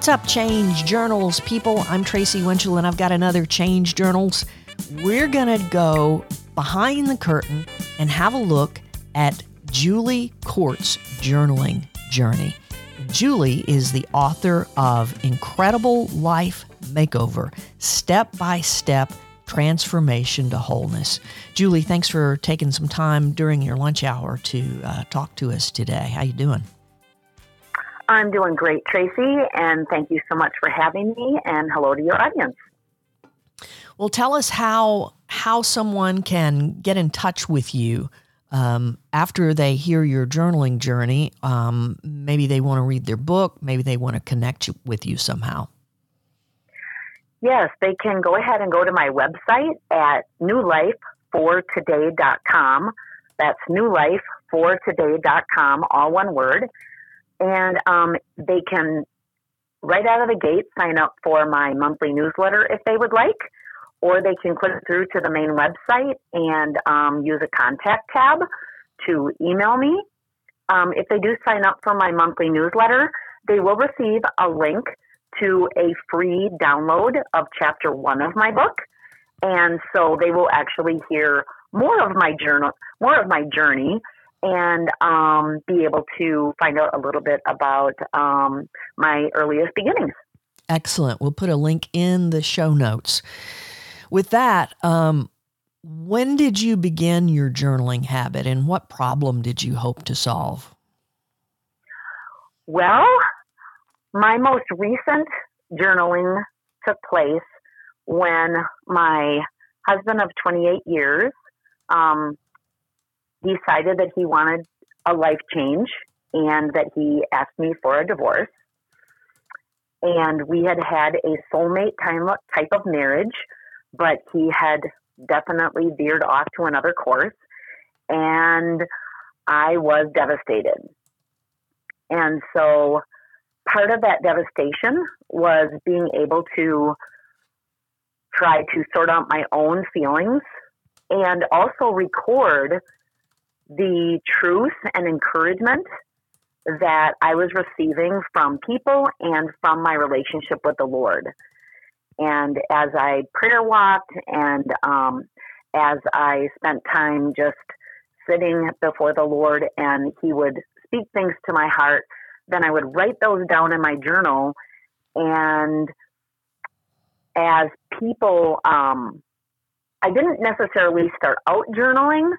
What's up, Change Journals people? I'm Tracy Winchell, and I've got another Change Journals. We're going to go behind the curtain and have a look at Julie Court's journaling journey. Julie is the author of Incredible Life Makeover Step by Step Transformation to Wholeness. Julie, thanks for taking some time during your lunch hour to uh, talk to us today. How you doing? I'm doing great, Tracy, and thank you so much for having me. And hello to your audience. Well, tell us how how someone can get in touch with you um, after they hear your journaling journey. Um, maybe they want to read their book. Maybe they want to connect with you somehow. Yes, they can go ahead and go to my website at newlifefortoday.com. That's newlifefortoday.com, all one word and um, they can right out of the gate sign up for my monthly newsletter if they would like, or they can click through to the main website and um, use a contact tab to email me. Um, if they do sign up for my monthly newsletter, they will receive a link to a free download of chapter one of my book. And so they will actually hear more of my journal, more of my journey, and um, be able to find out a little bit about um, my earliest beginnings. Excellent. We'll put a link in the show notes. With that, um, when did you begin your journaling habit and what problem did you hope to solve? Well, my most recent journaling took place when my husband of 28 years um, decided that he wanted a life change and that he asked me for a divorce. And we had had a soulmate type of marriage, but he had definitely veered off to another course. And I was devastated. And so part of that devastation was being able to try to sort out my own feelings and also record the truth and encouragement that I was receiving from people and from my relationship with the Lord. And as I prayer walked and um, as I spent time just sitting before the Lord and He would speak things to my heart, then I would write those down in my journal. And as people, um, I didn't necessarily start out journaling,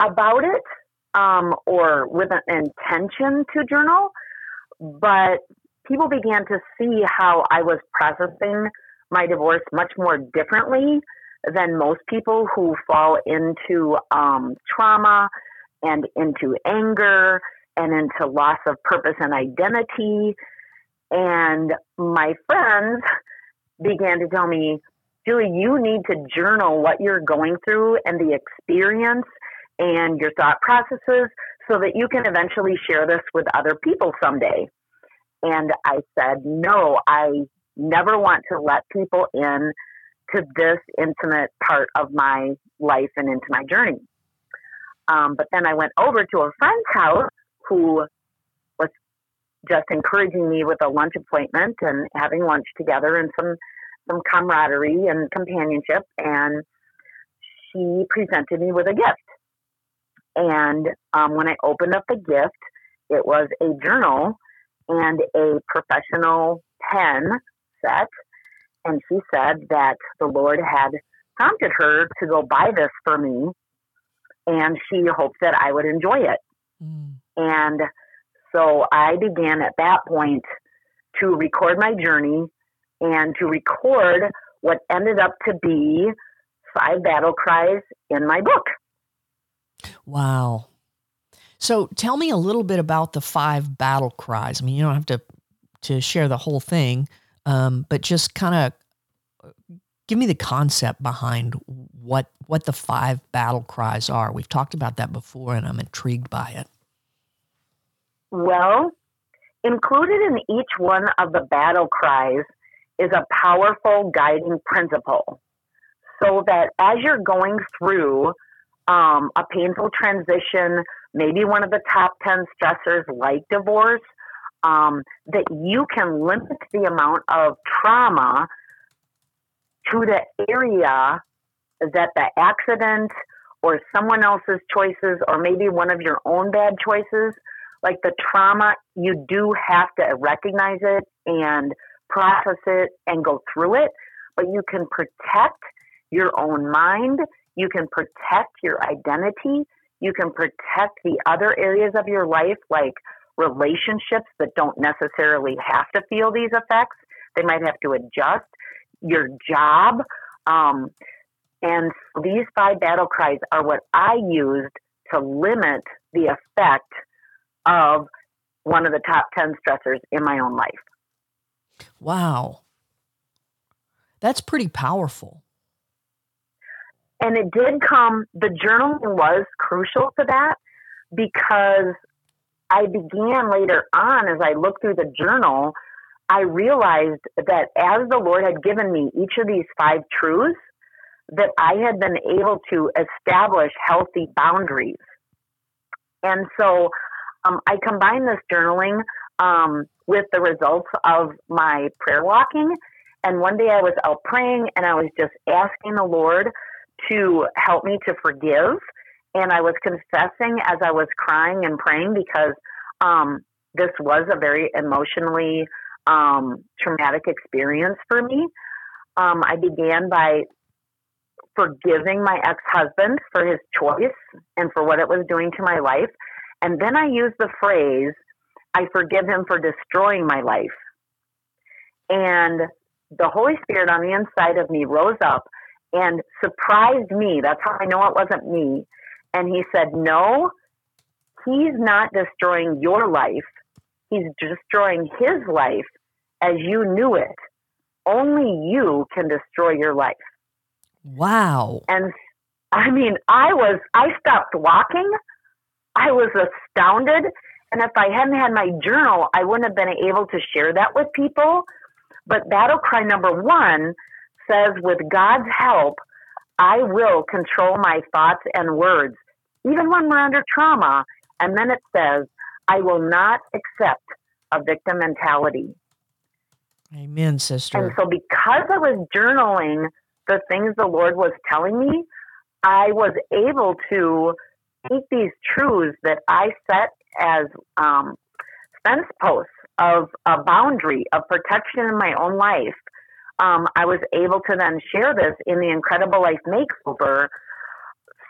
about it um, or with an intention to journal, but people began to see how I was processing my divorce much more differently than most people who fall into um, trauma and into anger and into loss of purpose and identity. And my friends began to tell me, Julie, you need to journal what you're going through and the experience and your thought processes so that you can eventually share this with other people someday. And I said, no, I never want to let people in to this intimate part of my life and into my journey. Um, but then I went over to a friend's house who was just encouraging me with a lunch appointment and having lunch together and some some camaraderie and companionship. And she presented me with a gift. And um, when I opened up the gift, it was a journal and a professional pen set. And she said that the Lord had prompted her to go buy this for me. And she hoped that I would enjoy it. Mm. And so I began at that point to record my journey and to record what ended up to be five battle cries in my book. Wow. So tell me a little bit about the five battle cries. I mean, you don't have to to share the whole thing, um, but just kind of give me the concept behind what what the five battle cries are. We've talked about that before, and I'm intrigued by it. Well, included in each one of the battle cries is a powerful guiding principle, so that as you're going through um, a painful transition, maybe one of the top 10 stressors like divorce, um, that you can limit the amount of trauma to the area that the accident or someone else's choices or maybe one of your own bad choices like the trauma you do have to recognize it and process it and go through it but you can protect your own mind you can protect your identity you can protect the other areas of your life like relationships that don't necessarily have to feel these effects they might have to adjust your job um, and these five battle cries are what I used to limit the effect of one of the top 10 stressors in my own life. Wow. That's pretty powerful. And it did come, the journaling was crucial to that because I began later on as I looked through the journal, I realized that as the Lord had given me each of these five truths, that I had been able to establish healthy boundaries. And so um, I combined this journaling um, with the results of my prayer walking. And one day I was out praying and I was just asking the Lord to help me to forgive. And I was confessing as I was crying and praying because um, this was a very emotionally um, traumatic experience for me. Um, I began by forgiving my ex husband for his choice and for what it was doing to my life. And then I used the phrase, I forgive him for destroying my life. And the Holy Spirit on the inside of me rose up and surprised me. That's how I know it wasn't me. And he said, No, he's not destroying your life. He's destroying his life as you knew it. Only you can destroy your life. Wow. And I mean, I was, I stopped walking. I was astounded. And if I hadn't had my journal, I wouldn't have been able to share that with people. But battle cry number one says, with God's help, I will control my thoughts and words, even when we're under trauma. And then it says, I will not accept a victim mentality. Amen, sister. And so, because I was journaling the things the Lord was telling me, I was able to take these truths that I set as um, fence posts of a boundary of protection in my own life. Um, I was able to then share this in the Incredible Life Makeover.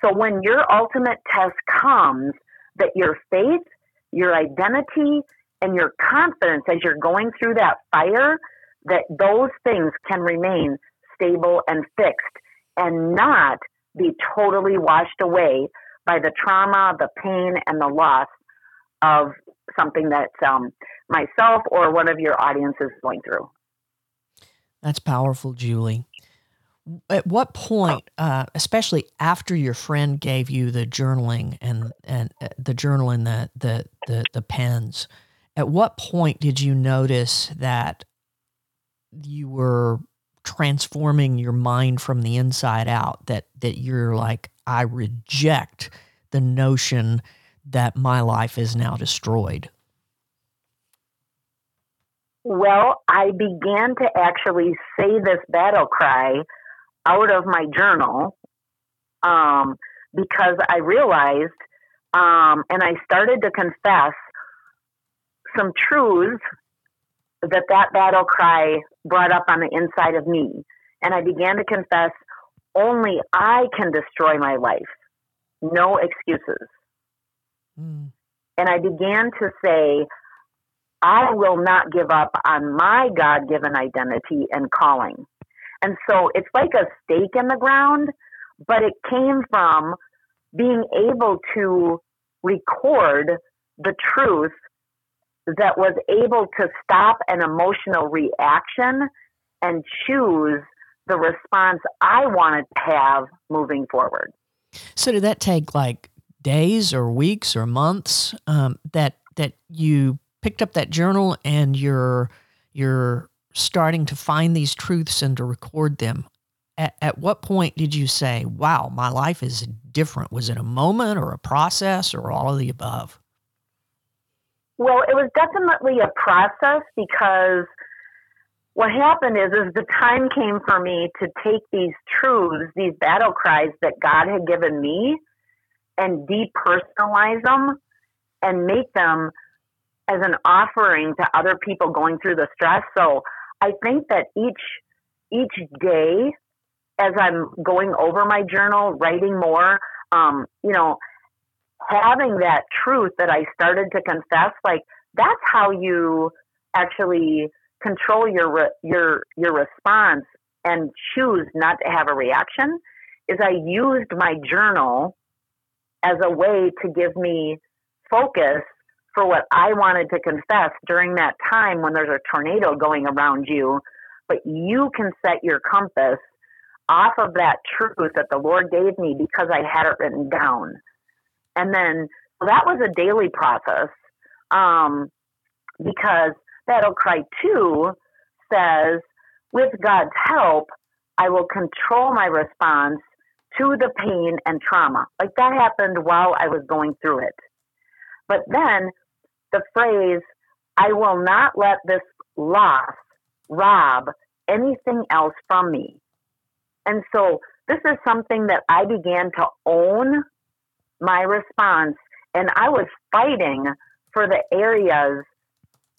So when your ultimate test comes, that your faith, your identity, and your confidence as you're going through that fire, that those things can remain stable and fixed and not be totally washed away by the trauma, the pain, and the loss of something that um, myself or one of your audience is going through. That's powerful, Julie. At what point, uh, especially after your friend gave you the journaling and and uh, the journal and the, the the the pens, at what point did you notice that you were transforming your mind from the inside out that that you're like I reject the notion that my life is now destroyed? Well, I began to actually say this battle cry out of my journal um, because I realized um, and I started to confess some truths that that battle cry brought up on the inside of me. And I began to confess, only I can destroy my life. No excuses. Mm. And I began to say, I will not give up on my God given identity and calling. And so it's like a stake in the ground, but it came from being able to record the truth that was able to stop an emotional reaction and choose the response I wanted to have moving forward. So did that take like days or weeks or months um, that that you picked up that journal and you're you're starting to find these truths and to record them? At, at what point did you say, "Wow, my life is different"? Was it a moment or a process or all of the above? Well, it was definitely a process because what happened is, is the time came for me to take these truths, these battle cries that God had given me, and depersonalize them and make them as an offering to other people going through the stress. So I think that each each day, as I'm going over my journal, writing more, um, you know, having that truth that I started to confess, like that's how you actually control your re- your your response and choose not to have a reaction. Is I used my journal as a way to give me focus for what I wanted to confess during that time when there's a tornado going around you, but you can set your compass off of that truth that the Lord gave me because I had it written down. And then that was a daily process um, because Battle Cry 2 says, with God's help, I will control my response to the pain and trauma. Like that happened while I was going through it. But then the phrase, I will not let this loss rob anything else from me. And so this is something that I began to own my response, and I was fighting for the areas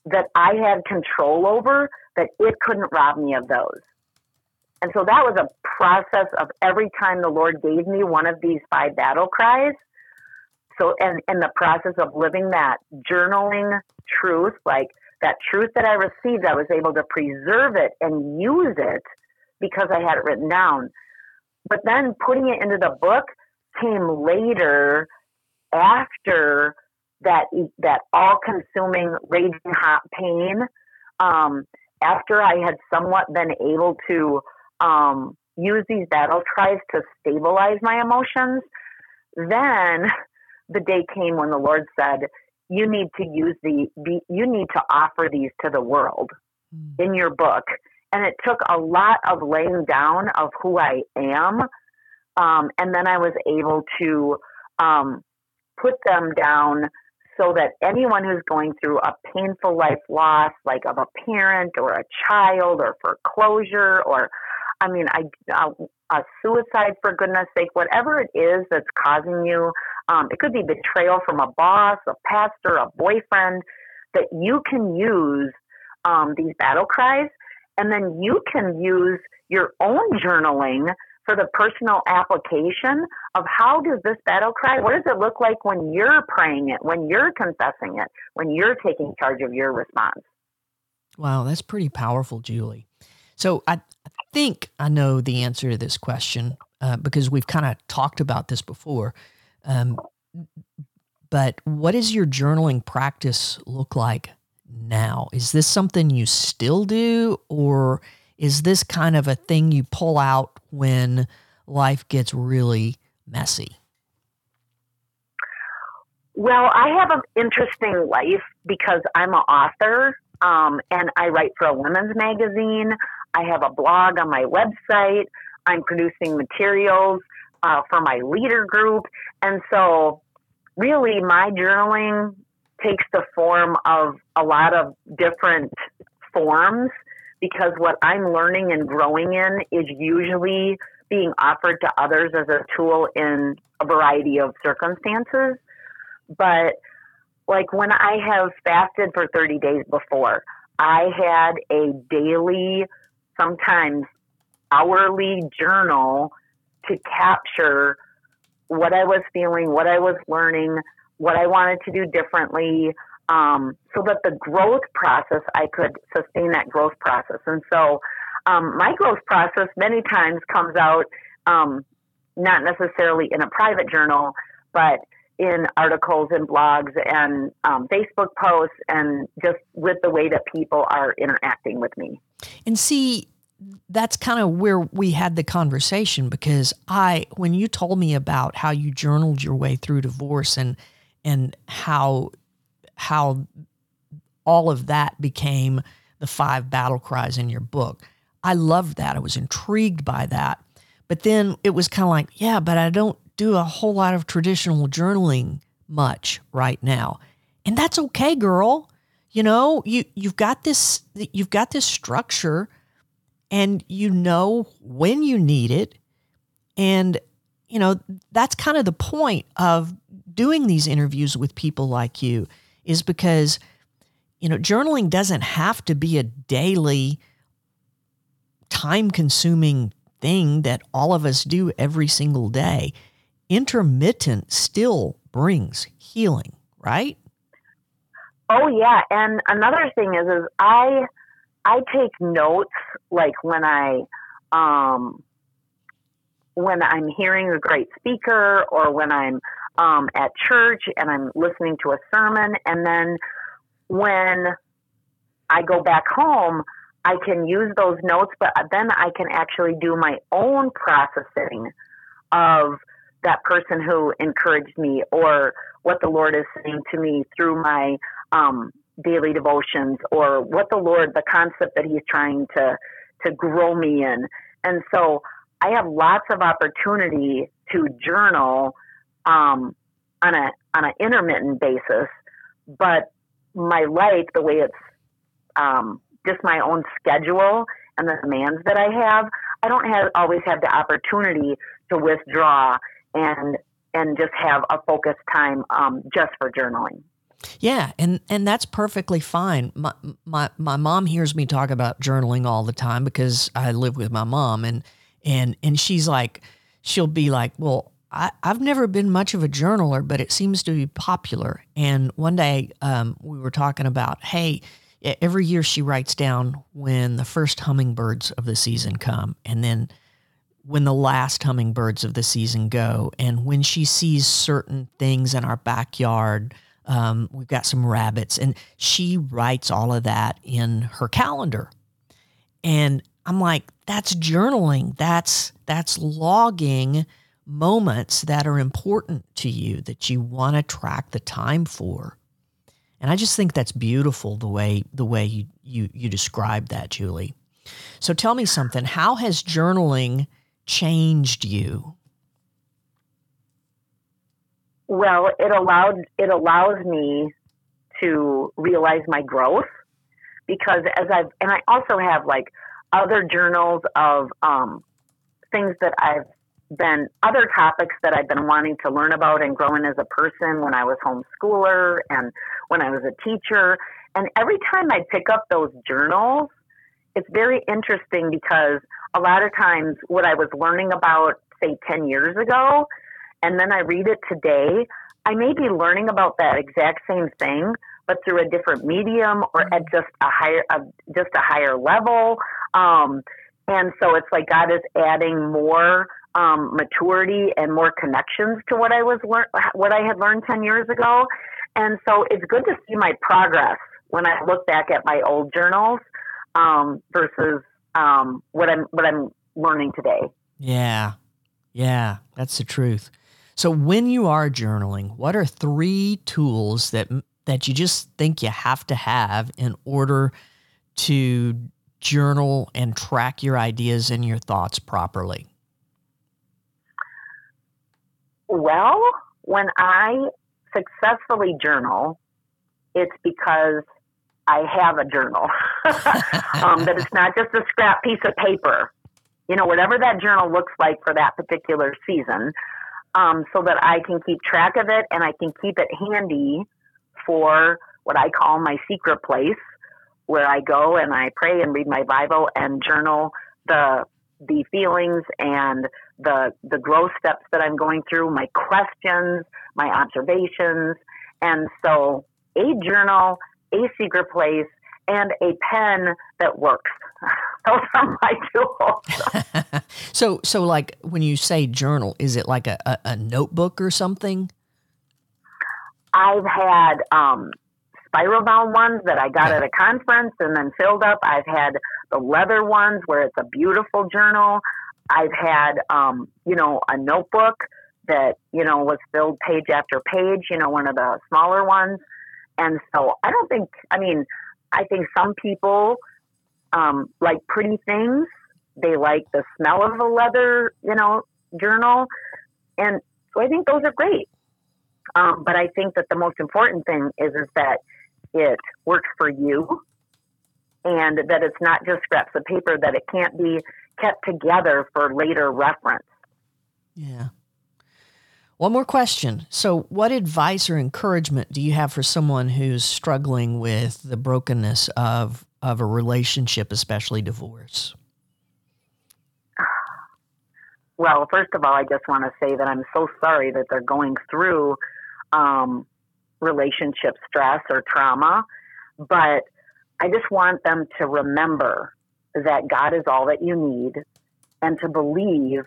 that I had control over that it couldn't rob me of those. And so that was a process of every time the Lord gave me one of these five battle cries. So, and in the process of living that journaling truth, like that truth that I received, I was able to preserve it and use it because I had it written down. But then putting it into the book came later after that that all consuming raging hot pain um, after I had somewhat been able to um, use these battle cries to stabilize my emotions, then the day came when the Lord said, "You need to use the, the you need to offer these to the world mm. in your book." And it took a lot of laying down of who I am, um, and then I was able to um, put them down so that anyone who's going through a painful life loss, like of a parent or a child or foreclosure or, I mean, I, uh, a suicide for goodness sake, whatever it is that's causing you, um, it could be betrayal from a boss, a pastor, a boyfriend, that you can use um, these battle cries and then you can use your own journaling for the personal application of how does this battle cry, what does it look like when you're praying it, when you're confessing it, when you're taking charge of your response? Wow, that's pretty powerful, Julie. So I, think I know the answer to this question uh, because we've kind of talked about this before. Um, but what does your journaling practice look like now? Is this something you still do, or is this kind of a thing you pull out when life gets really messy? Well, I have an interesting life because I'm an author um, and I write for a women's magazine. I have a blog on my website. I'm producing materials uh, for my leader group. And so, really, my journaling takes the form of a lot of different forms because what I'm learning and growing in is usually being offered to others as a tool in a variety of circumstances. But like when I have fasted for 30 days before, I had a daily, sometimes hourly journal to capture what I was feeling, what I was learning, what I wanted to do differently, um, so that the growth process, I could sustain that growth process. And so um, my growth process many times comes out um, not necessarily in a private journal, but in articles and blogs and um, Facebook posts and just with the way that people are interacting with me. And see, that's kind of where we had the conversation because I, when you told me about how you journaled your way through divorce and and how how all of that became the five battle cries in your book. I loved that. I was intrigued by that. But then it was kind of like, yeah, but I don't do a whole lot of traditional journaling much right now. And that's okay, girl. You know, you you've got this you've got this structure and you know when you need it. And you know, that's kind of the point of doing these interviews with people like you is because you know, journaling doesn't have to be a daily time consuming thing that all of us do every single day. Intermittent still brings healing, right? Oh yeah, and another thing is is I I take notes like when I um when I'm hearing a great speaker or when I'm um, at church and I'm listening to a sermon and then when I go back home I can use those notes but then I can actually do my own processing of that person who encouraged me or what the Lord is saying to me through my um, daily devotions or what the Lord, the concept that He's trying to to grow me in. And so I have lots of opportunity to journal um, on a on an intermittent basis, but my life, the way it's um, just my own schedule and the demands that I have, I don't have always have the opportunity to withdraw and and just have a focused time um, just for journaling. Yeah, and and that's perfectly fine. My my my mom hears me talk about journaling all the time because I live with my mom and and and she's like she'll be like, "Well, I, I've never been much of a journaler, but it seems to be popular." And one day um, we were talking about, hey, every year she writes down when the first hummingbirds of the season come, and then when the last hummingbirds of the season go, and when she sees certain things in our backyard um, we've got some rabbits, and she writes all of that in her calendar. And I'm like, that's journaling. That's that's logging moments that are important to you that you want to track the time for. And I just think that's beautiful the way the way you you you describe that, Julie. So tell me something. How has journaling changed you? Well, it allowed it allows me to realize my growth because as I've and I also have like other journals of um, things that I've been other topics that I've been wanting to learn about and growing as a person when I was homeschooler and when I was a teacher. And every time I pick up those journals, it's very interesting because a lot of times what I was learning about, say, 10 years ago, and then I read it today, I may be learning about that exact same thing, but through a different medium or at just a higher, a, just a higher level. Um, and so it's like God is adding more um, maturity and more connections to what I was lear- what I had learned ten years ago. And so it's good to see my progress when I look back at my old journals um, versus um, what I'm what I'm learning today. Yeah, yeah, that's the truth. So when you are journaling, what are three tools that that you just think you have to have in order to journal and track your ideas and your thoughts properly? Well, when I successfully journal, it's because I have a journal. um, that it's not just a scrap piece of paper. You know, whatever that journal looks like for that particular season, um, so that I can keep track of it and I can keep it handy for what I call my secret place, where I go and I pray and read my Bible and journal the the feelings and the the growth steps that I'm going through, my questions, my observations, and so a journal, a secret place, and a pen that works. Those are my tools. so, so like when you say journal, is it like a, a, a notebook or something? I've had um, spiral bound ones that I got yeah. at a conference and then filled up. I've had the leather ones where it's a beautiful journal. I've had, um, you know, a notebook that, you know, was filled page after page, you know, one of the smaller ones. And so I don't think, I mean, I think some people um, like pretty things. They like the smell of a leather, you know, journal. And so I think those are great. Um, but I think that the most important thing is is that it works for you, and that it's not just scraps of paper. That it can't be kept together for later reference. Yeah. One more question. So, what advice or encouragement do you have for someone who's struggling with the brokenness of of a relationship, especially divorce? Well, first of all, I just want to say that I'm so sorry that they're going through um, relationship stress or trauma, but I just want them to remember that God is all that you need and to believe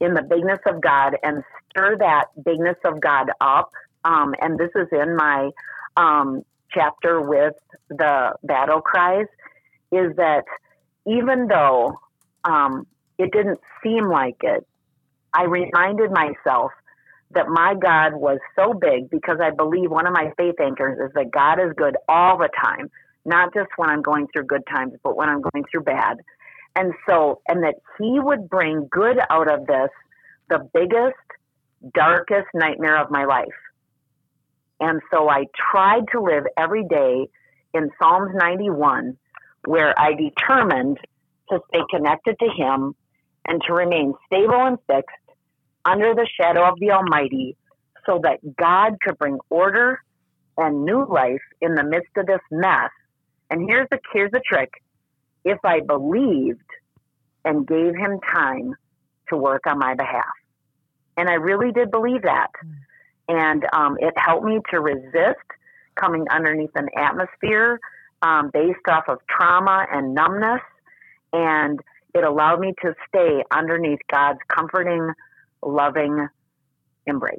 in the bigness of God and stir that bigness of God up. Um, and this is in my um, chapter with the battle cries is that even though um, it didn't seem like it, I reminded myself that my God was so big because I believe one of my faith anchors is that God is good all the time, not just when I'm going through good times, but when I'm going through bad. And so, and that He would bring good out of this, the biggest, darkest nightmare of my life. And so I tried to live every day in Psalms 91, where I determined to stay connected to Him and to remain stable and fixed under the shadow of the Almighty so that God could bring order and new life in the midst of this mess. And here's the here's the trick. If I believed and gave him time to work on my behalf. And I really did believe that. And um, it helped me to resist coming underneath an atmosphere um, based off of trauma and numbness. And it allowed me to stay underneath God's comforting, loving embrace.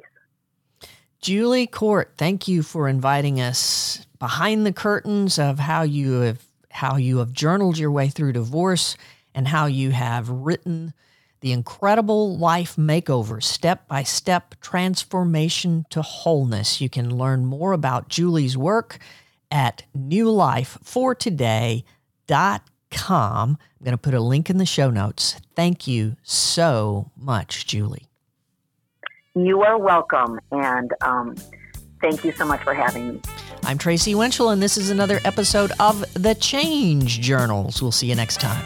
Julie Court, thank you for inviting us behind the curtains of how you have how you have journaled your way through divorce and how you have written the incredible life makeover step by step transformation to wholeness. You can learn more about Julie's work at newlifefortoday.com com. I'm going to put a link in the show notes. Thank you so much, Julie. You are welcome. And um, thank you so much for having me. I'm Tracy Winchell, and this is another episode of The Change Journals. We'll see you next time.